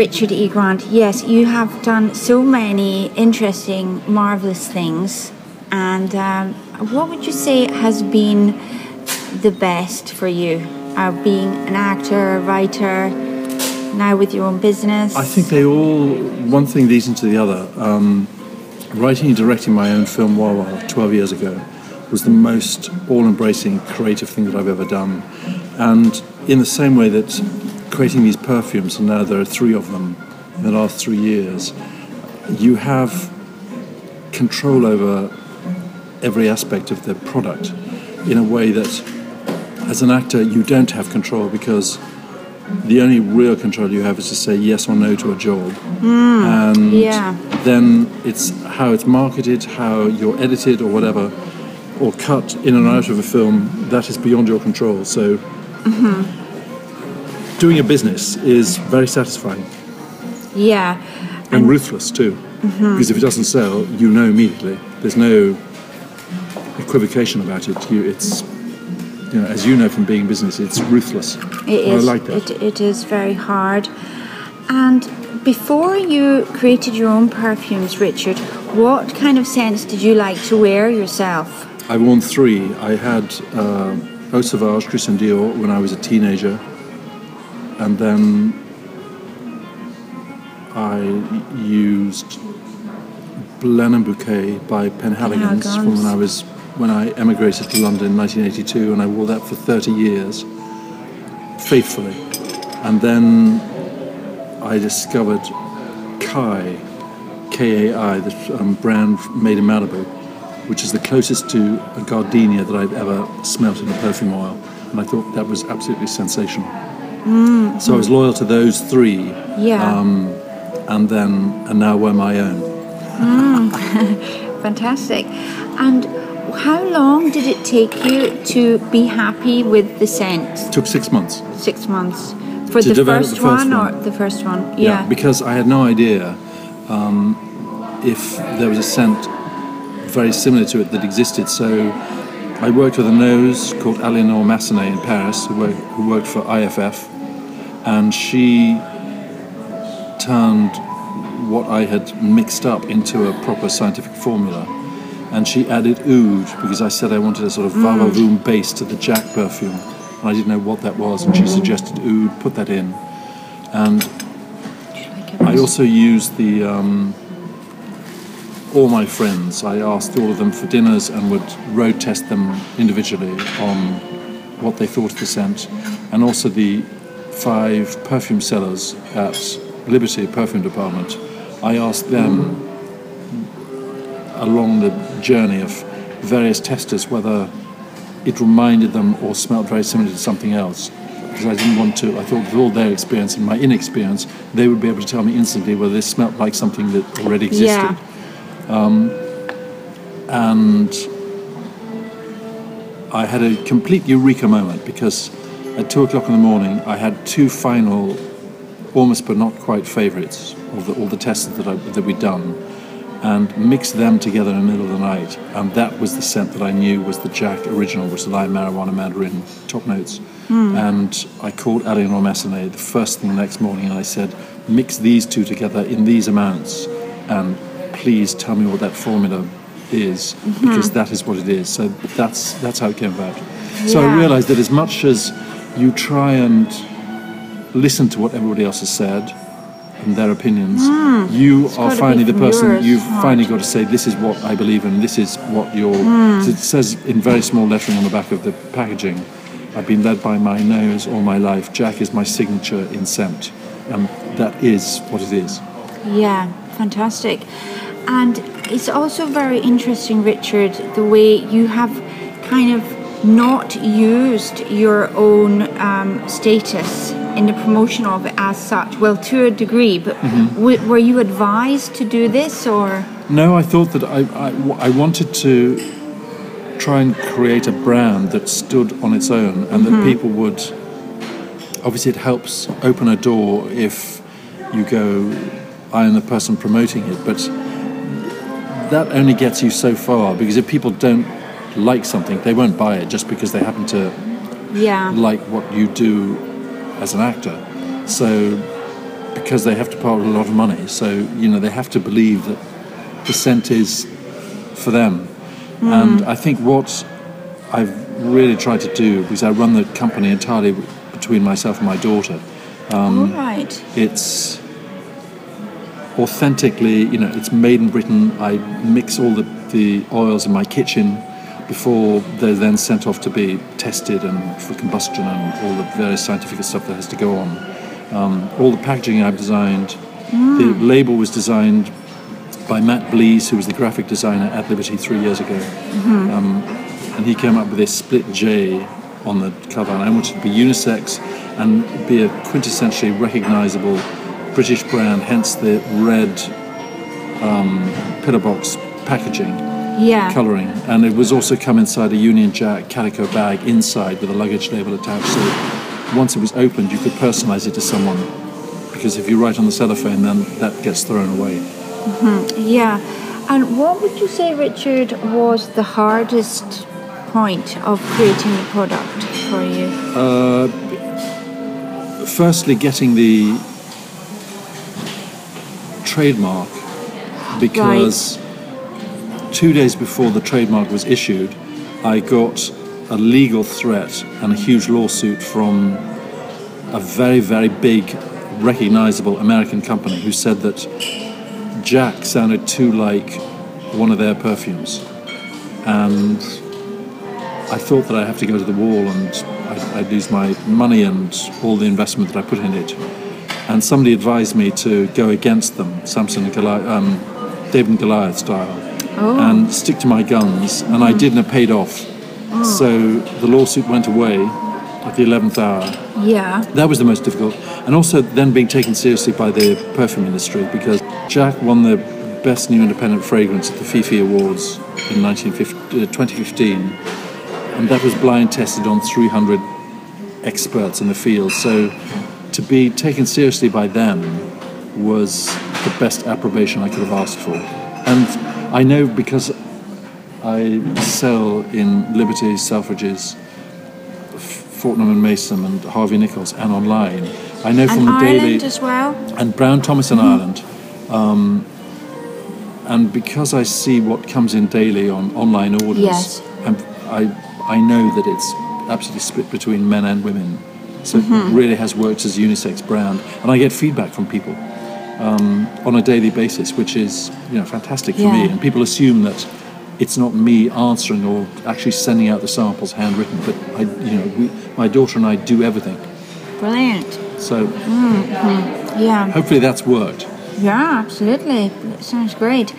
Richard E. Grant, yes, you have done so many interesting, marvelous things. And um, what would you say has been the best for you? Uh, being an actor, a writer, now with your own business? I think they all, one thing leads into the other. Um, writing and directing my own film Wah 12 years ago was the most all embracing creative thing that I've ever done. And in the same way that creating these perfumes, and now there are three of them in the last three years, you have control over every aspect of the product in a way that as an actor you don't have control because the only real control you have is to say yes or no to a job. Mm, and yeah. then it's how it's marketed, how you're edited or whatever, or cut in and out of a film, that is beyond your control. So Mm-hmm. Doing a business is very satisfying Yeah. and, ruthless too. Mm-hmm. Because if it doesn't sell, you know immediately. There's no equivocation about it. You, it's, you know, as you know from being in business, it's ruthless. It And is. I like that. It, it is very hard. And before you created your own perfumes, Richard, what kind of scents did you like to wear yourself? I've worn three. I had uh, Eau Sauvage, Christian Dior, when I was a teenager, and then I used Blenheim Bouquet by Penhaligon's from when I was when I emigrated to London in 1982, and I wore that for 30 years faithfully. And then I discovered Kai, K-A-I, the um, brand made in Malibu, which is the closest to a gardenia that I've ever smelt in a perfume oil, and I thought that was absolutely sensational. So I was loyal to those three, Yeah. um, and then and now wear my own. Fantastic. And how long did it take you to be happy with the scent? It took six months. Six months. For the first, the first one, one. or the first one? Yeah. because I had no idea um, if there was a scent very similar to it that existed. So I worked with a nose called Aliénor Massenet in Paris, who worked, who worked for IFF, and she turned what I had mixed up into a proper scientific formula. And she added oud because I said I wanted a sort of Vavavoom base to the Jack perfume. And I didn't know what that was, and she suggested oud, put that in. And I also used the um, all my friends. I asked all of them for dinners and would road test them individually on what they thought of the scent, and also the five perfume sellers at Liberty Perfume Department. I asked them along the journey of various testers whether it reminded them or smelled very similar to something else. Because I didn't want to, I thought with all their experience and my inexperience, they would be able to tell me instantly whether this smelled like something that already existed. Yeah. Um, and I had a complete eureka moment because at two o'clock in the morning I had two final, almost but not quite favourites of the, all the tests that, I, that we'd done and mixed them together in the middle of the night. And that was the scent that I knew was the Jack original, which is the lime, marijuana, mandarin top notes. Hmm. And I called Aliénor Massenet the first thing the next morning and I said, mix these two together in these amounts and please tell me what that formula is because that is what it is. So that's that's how it came about. So I realized that as much as you try and listen to what everybody else has said and their opinions, you are finally the person you've right. finally got to say this is what I believe in, this is what you're so it says in very small lettering on the back of the packaging. I've been led by my nose all my life. Jack is my signature in scent. And that is what it is. Yeah, fantastic. And it's also very interesting, Richard, the way you have kind of not used your own um, status in the promotion of it as such. Well, to a degree, but w- were you advised to do this or? No, I thought that I, I, I wanted to try and create a brand that stood on its own and that people would. Obviously, it helps open a door if you go, I am the person promoting it, but that only gets you so far because if people don't like something, they won't buy it just because they happen to Yeah. like what you do as an actor. So because they have to part with a lot of money. So you know they have to believe that the scent is for them. Hmm. And I think what I've really tried to do because I run the company entirely between myself and my daughter. Um, All right. It's authentically, you know, it's made in Britain. I mix all the, the oils in my kitchen before they're then sent off to be tested and for combustion and all the various scientific stuff that has to go on. Um, all the packaging I've designed. The label was designed by Matt Blees, who was the graphic designer at Liberty three years ago. Um, and he came up with this split J on the cover, and I wanted it to be unisex and be a quintessentially recognizable British brand, hence the red um, pillar box packaging Yeah. colouring. And it was also come inside a Union Jack calico bag inside with a luggage label attached. So once it was opened, you could personalise it to someone. Because if you write on the cellophane, then that gets thrown away. Yeah. And what would you say, Richard, was the hardest point of creating the product for you? Firstly, getting the trademark because two days before the trademark was issued, I got a legal threat and a huge lawsuit from a very, very big, recognizable American company who said that Jack sounded too like one of their perfumes. And I thought that I'd have to go to the wall and I'd, I'd lose my money and all the investment that I put in it. And somebody advised me to go against them, Samson and Goliath, um, David and Goliath style, and stick to my guns. And I did, and it paid off. So the lawsuit went away at the 11th hour. Yeah. That was the most difficult. And also then being taken seriously by the perfume industry because Jack won the Best New Independent Fragrance at the Fifi Awards in 1950, uh, 2015. And that was blind tested on 300 experts in the field. So to be taken seriously by them was the best approbation I could have asked for. And I know because I sell in Liberty, Selfridges, Fortnum and Mason, and Harvey Nichols, and online. I know from And the Ireland daily as well? and Brown Thomas in Ireland. Um, and because I see what comes in daily on online orders, Yes. I I know that it's absolutely split between men and women. So Mm-hmm. it really has worked as a unisex brand, and I get feedback from people um, on a daily basis, which is you know fantastic for me. And people assume that it's not me answering or actually sending out the samples handwritten, but I, you know, we, my daughter and I do everything. Brilliant. So Yeah. hopefully that's worked. Yeah, absolutely. That sounds great.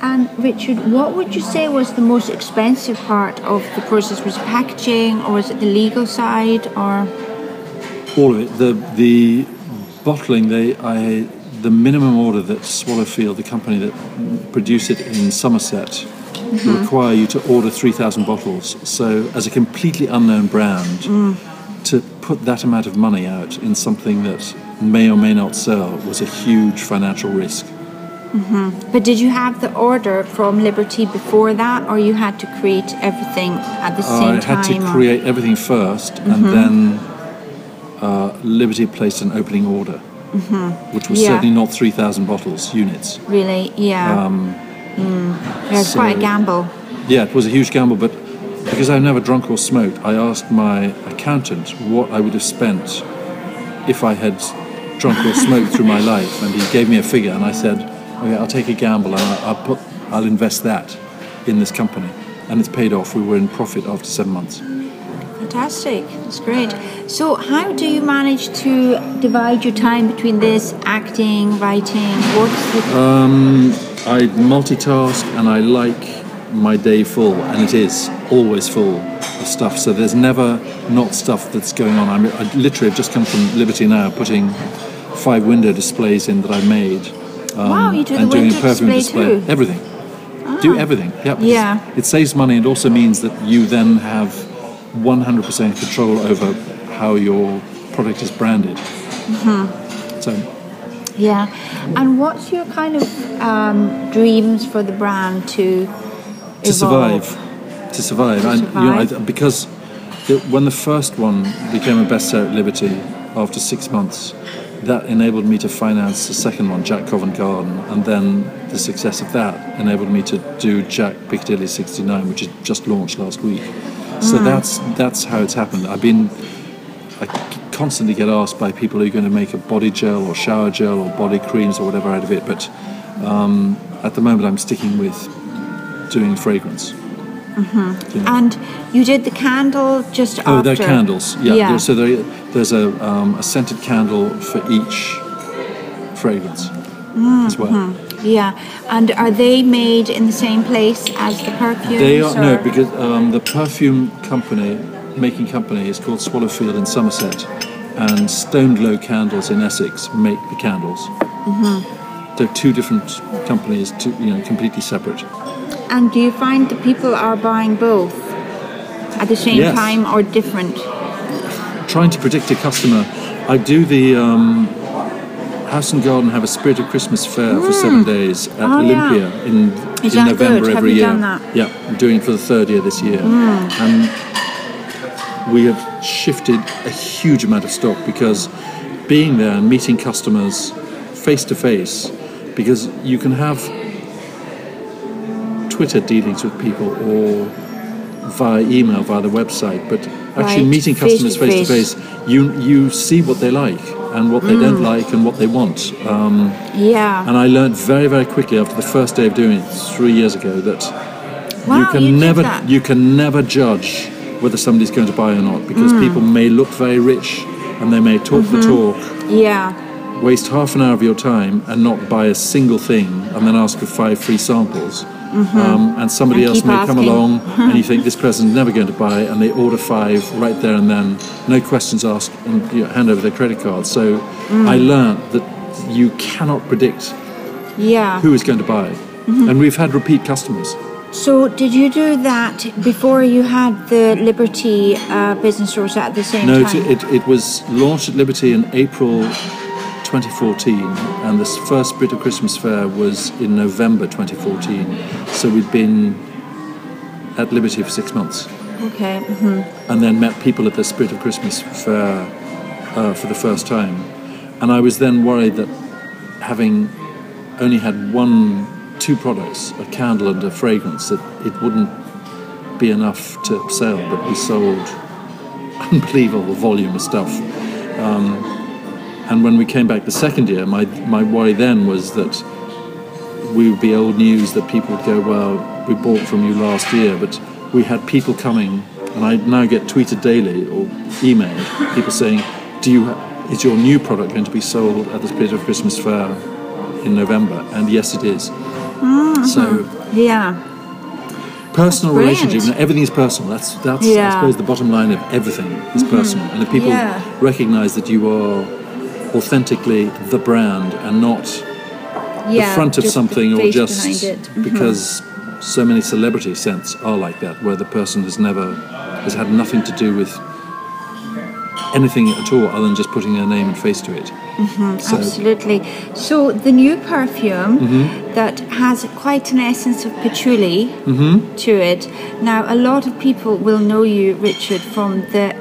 And Richard, what would you say was the most expensive part of the process? Was it packaging, or was it the legal side, or All of it. The the bottling. They I the minimum order that Swallowfield, the company that produce it in Somerset, mm-hmm. require you to order three thousand bottles. So as a completely unknown brand, mm. to put that amount of money out in something that may or may not sell was a huge financial risk. Mm-hmm. But did you have the order from Liberty before that, or you had to create everything at the same I time? I had to create everything 1st and mm-hmm. then Liberty placed an opening order, which was Yeah. certainly not 3,000 bottles, units. Really, yeah. Um, mm. Yeah, it's quite a gamble. Yeah, it was a huge gamble, but because I've never drunk or smoked, I asked my accountant what I would have spent if I had drunk or smoked through my life, and he gave me a figure, and I said, "Okay, I'll take a gamble, and I'll, I'll put, I'll invest that in this company." And it's paid off. We were in profit after seven months. Fantastic. That's great. So, how do you manage to divide your time between this, acting, writing? What's the. I multitask and I like my day full, and it is always full of stuff. So there's never not stuff that's going on. I'm, I literally have just come from Liberty now, putting five window displays in that I made. um, Wow, you do the and doing window a perfume display? Everything. Do everything. Yeah. Yeah. It saves money and also means that you then have 100% control over how your product is branded. Mm-hmm. So Yeah. And what's your kind of um, dreams for the brand to to evolve? survive. To survive, To and you know, I, because the, when the first one became a bestseller at Liberty, after six months, that enabled me to finance the second one, Jack Covent Garden, and then the success of that enabled me to do Jack Piccadilly 69, which is just launched last week. So that's that's how it's happened. I've been I constantly get asked by people who are going to make a body gel or shower gel or body creams or whatever out of it, but um, at the moment I'm sticking with doing fragrance. And you did the candle just Oh, after. they're candles. Yeah. Yeah. there- So there, there's a, um, a scented candle for each fragrance as well. Yeah. And are they made in the same place as the perfume? They are no, because um, the perfume company, making company, is called Swallowfield in Somerset, and Stoneglow Candles in Essex make the candles. Mm-hmm. They're two different companies, two, you know, completely separate. And do you find that people are buying both at the same Yes. time or different? Trying to predict a customer, I do the um, House and Garden have a Spirit of Christmas fair for seven mm. days at Oh, yeah. Olympia in, Is in November good? Every year. done that? Yeah, I'm doing it for the third year this year, mm. and we have shifted a huge amount of stock because being there and meeting customers face to face, because you can have Twitter dealings with people or via email, via the website, but actually meeting customers face to face. you you see what they like and what they Mm. don't like and what they want. Um, Yeah. and I learned very very quickly after the first day of doing it three years ago that wow, you can did never you can never judge whether somebody's going to buy or not Mm. because people may look very rich and they may talk Mm-hmm. the talk yeah. waste half an hour of your time and not buy a single thing and then ask for five free samples. Um, and somebody Mm-hmm. And else may come along and you think this person's never going to buy and they order five right there and then, no questions asked, and you know, hand over their credit card. So Mm. I learned that you cannot predict Yeah. who is going to buy. Mm-hmm. And we've had repeat customers. So, did you do that before you had the Liberty uh, business stores at the same time? No, it, it, it was launched at Liberty in April 2014, and the first Spirit of Christmas Fair was in November 2014. So we'd been at Liberty for six months, okay. hmm and then met people at the Spirit of Christmas Fair uh, for the first time. And I was then worried that having only had one, two products, a candle and a fragrance, that it wouldn't be enough to sell. But we sold unbelievable volume of stuff. Um, and when we came back the second year, my, my worry then was that we would be old news that people would go, well, we bought from you last year, but we had people coming, and I now get tweeted daily or emailed, people saying, do you, ha- is your new product going to be sold at the Spirit of Christmas Fair in November? And yes, it is. So Yeah. personal relationship, everything is personal. That's that's I Yeah. Mm-hmm. suppose the bottom line of everything is personal, and if people Yeah. recognise that you are authentically the brand and not Yeah. the front of something or just. Mhm. because so many celebrity scents are like that, where the person has never has had nothing to do with anything at all other than just putting their name and face to it. Mm-hmm. So Absolutely. So the new perfume Mm-hmm. that has quite an essence of patchouli Mm-hmm. to it. Now, a lot of people will know you, Richard, from the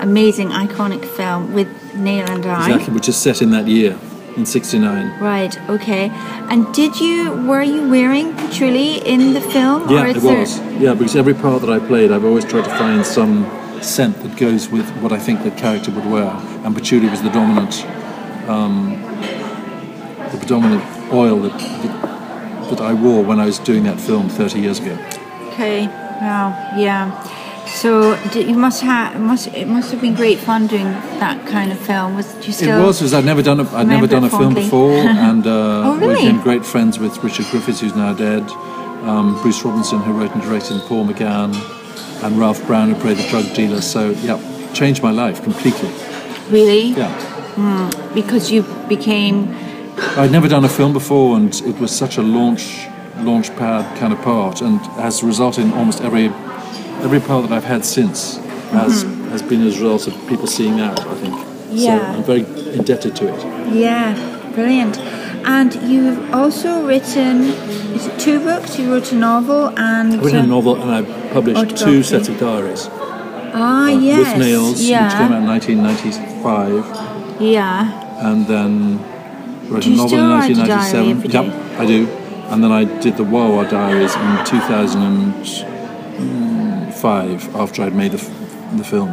amazing, iconic film with Neil and I. exactly, which is set in that year in '69. Right. Okay. And did you were you wearing patchouli in the film? Yeah, or it is there- was. Yeah, because every part that I played, I've always tried to find some scent that goes with what I think the character would wear, and patchouli was the dominant, um, the predominant oil that, that that I wore when I was doing that film 30 years ago. Okay. Wow. Yeah. So you must have must it must have been great fun doing that kind of film. Was you still? it was because I'd never done a, I'd never done a film before, and uh, Oh, we really? became great friends with Richard Griffiths, who's now dead, um, Bruce Robinson, who wrote and directed, Paul McGann, and Ralph Brown, who played the drug dealer. So yeah, changed my life completely. Really? Yeah. Because you became. I'd never done a film before, and it was such a launch launch pad kind of part, and has resulted in almost every every part that I've had since has has been as a result of people seeing that. I think. Mm-hmm. Yeah. So I'm very indebted to it. Yeah. Brilliant. And you've also written is it two books? You wrote a novel and. I wrote a novel and I published two sets of diaries Ah, uh, yes. with Nails, yeah. which came out in 1995, Yeah. and then wrote a novel in write a diary 1997. Yep, I do. And then I did the Wah-Wah Diaries in 2005 after I'd made the, f- the film.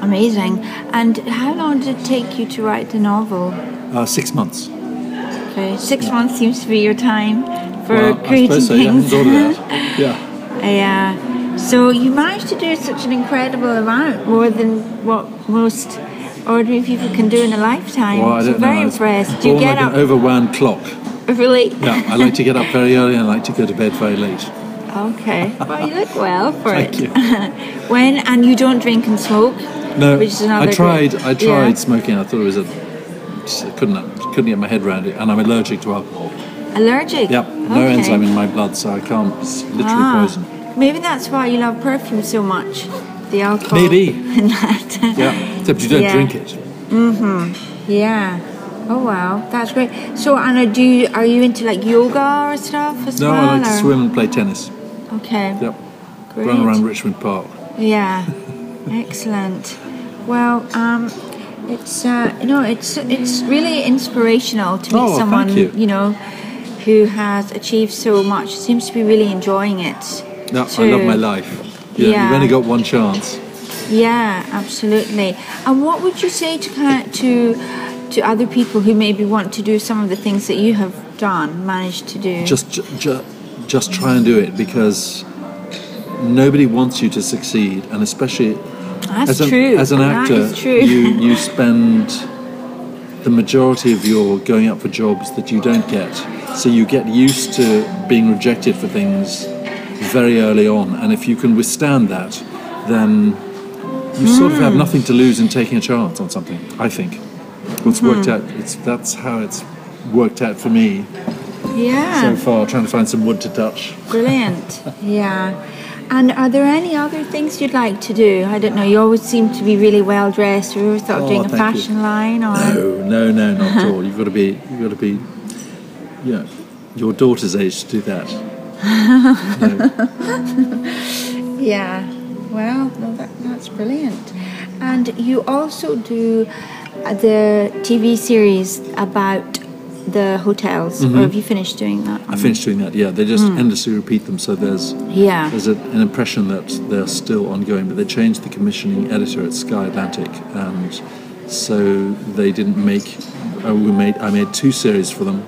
Amazing. And how long did it take you to write the novel? Uh, six months. Okay, six months seems to be your time for Well, creating so, yeah, things. hadn't thought of that. Yeah. Yeah. So you managed to do such an incredible amount, more than what most ordinary people can do in a lifetime. Well, I so don't very know. Impressed. Do you get like up an overwound clock. really? Yeah, I like to get up very early and I like to go to bed very late. Okay. Well, you look well for Thank it. you. when and you don't drink and smoke. No, Which is another I tried. great- I tried yeah. smoking. I thought it was a. just- I couldn't couldn't get my head around it, and I'm allergic to alcohol. Allergic. Yep, no Okay. enzyme in my blood, so I can't. It's literally Ah, poison. Maybe that's why you love perfume so much. The alcohol. Maybe. in that. Yeah, except you don't Yeah. drink it. Mm-hmm. Yeah. Oh wow, that's great. So Anna, do you, are you into like yoga or stuff as No, well? I like to swim and play tennis. Okay. Yep, Great. run around Richmond Park. Yeah. Excellent. Well, um, it's uh, you know it's it's really inspirational to meet Oh, someone you. know who has achieved so much. Seems to be really enjoying it. No, I love my life. Yeah, Yeah. you've only got one chance. Yeah, absolutely. And what would you say to kind of, to to other people who maybe want to do some of the things that you have done, managed to do? Just, ju- ju- just try and do it because nobody wants you to succeed, and especially that's as an, true. As an actor, you you spend the majority of your going up for jobs that you don't get. So you get used to being rejected for things very early on, and if you can withstand that, then you sort of have Hmm. nothing to lose in taking a chance on something. I think. What's Hmm. worked out, it's that's how it's worked out for me yeah. so far. Trying to find some wood to touch. Brilliant. Yeah. And are there any other things you'd like to do? I don't know. You always seem to be really well dressed. Have you ever thought of Oh, doing a thank you. fashion line or? No, no, no, not at all. You've got to be, you've got to be, yeah, your daughter's age to do that. No. Yeah. Well, no, that, that's brilliant. And you also do the TV series about the hotels, or have you finished doing that? Mm-hmm. I finished doing that. Yeah, they just endlessly repeat them, so there's Yeah. there's a, an impression that they're still ongoing. But they changed the commissioning editor at Sky Atlantic, and so they didn't make. Uh, we made I made two series for them,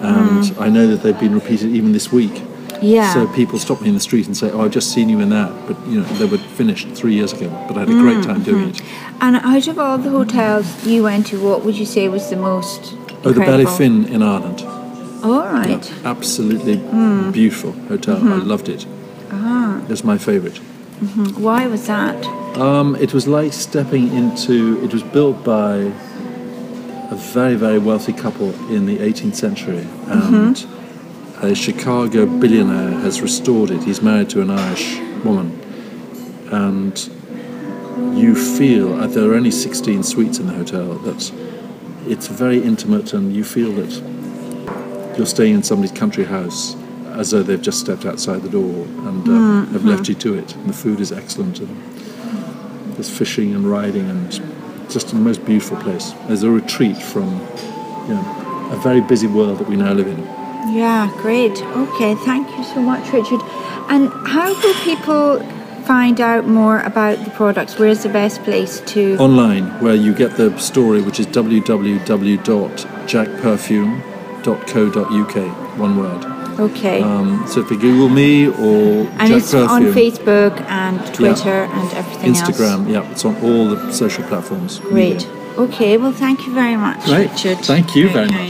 and I know that they've been repeated even this week. Yeah. So people stop me in the street and say, "Oh, I've just seen you in that," but you know they were finished three years ago. But I had a great time doing it. And out of all the hotels you went to, what would you say was the most? Oh, the? Ballyfin in Ireland. All right. Yeah, absolutely Hmm. beautiful hotel. I Mm-hmm. loved it. Ah. It's my favourite. Why was that? Um, it was like stepping into. It was built by a very, very wealthy couple in the 18th century, and a Chicago billionaire has restored it. He's married to an Irish woman, and you feel uh, there are only 16 suites in the hotel. That it's very intimate, and you feel that you're staying in somebody's country house. As though they've just stepped outside the door and uh, have left you to it. And the food is excellent. And there's fishing and riding and just the most beautiful place. There's a retreat from you know, a very busy world that we now live in. Yeah, great. Okay, thank you so much, Richard. And how do people find out more about the products? Where's the best place to? Online, where you get the story, which is www.jackperfume.co.uk, one word. Okay. Um, so if you Google me or and Jack it's on Facebook and Twitter and everything else. Instagram, yeah, it's on all the social platforms. Great. Okay, well, thank you very much, Right. Richard. Thank you very kind. much.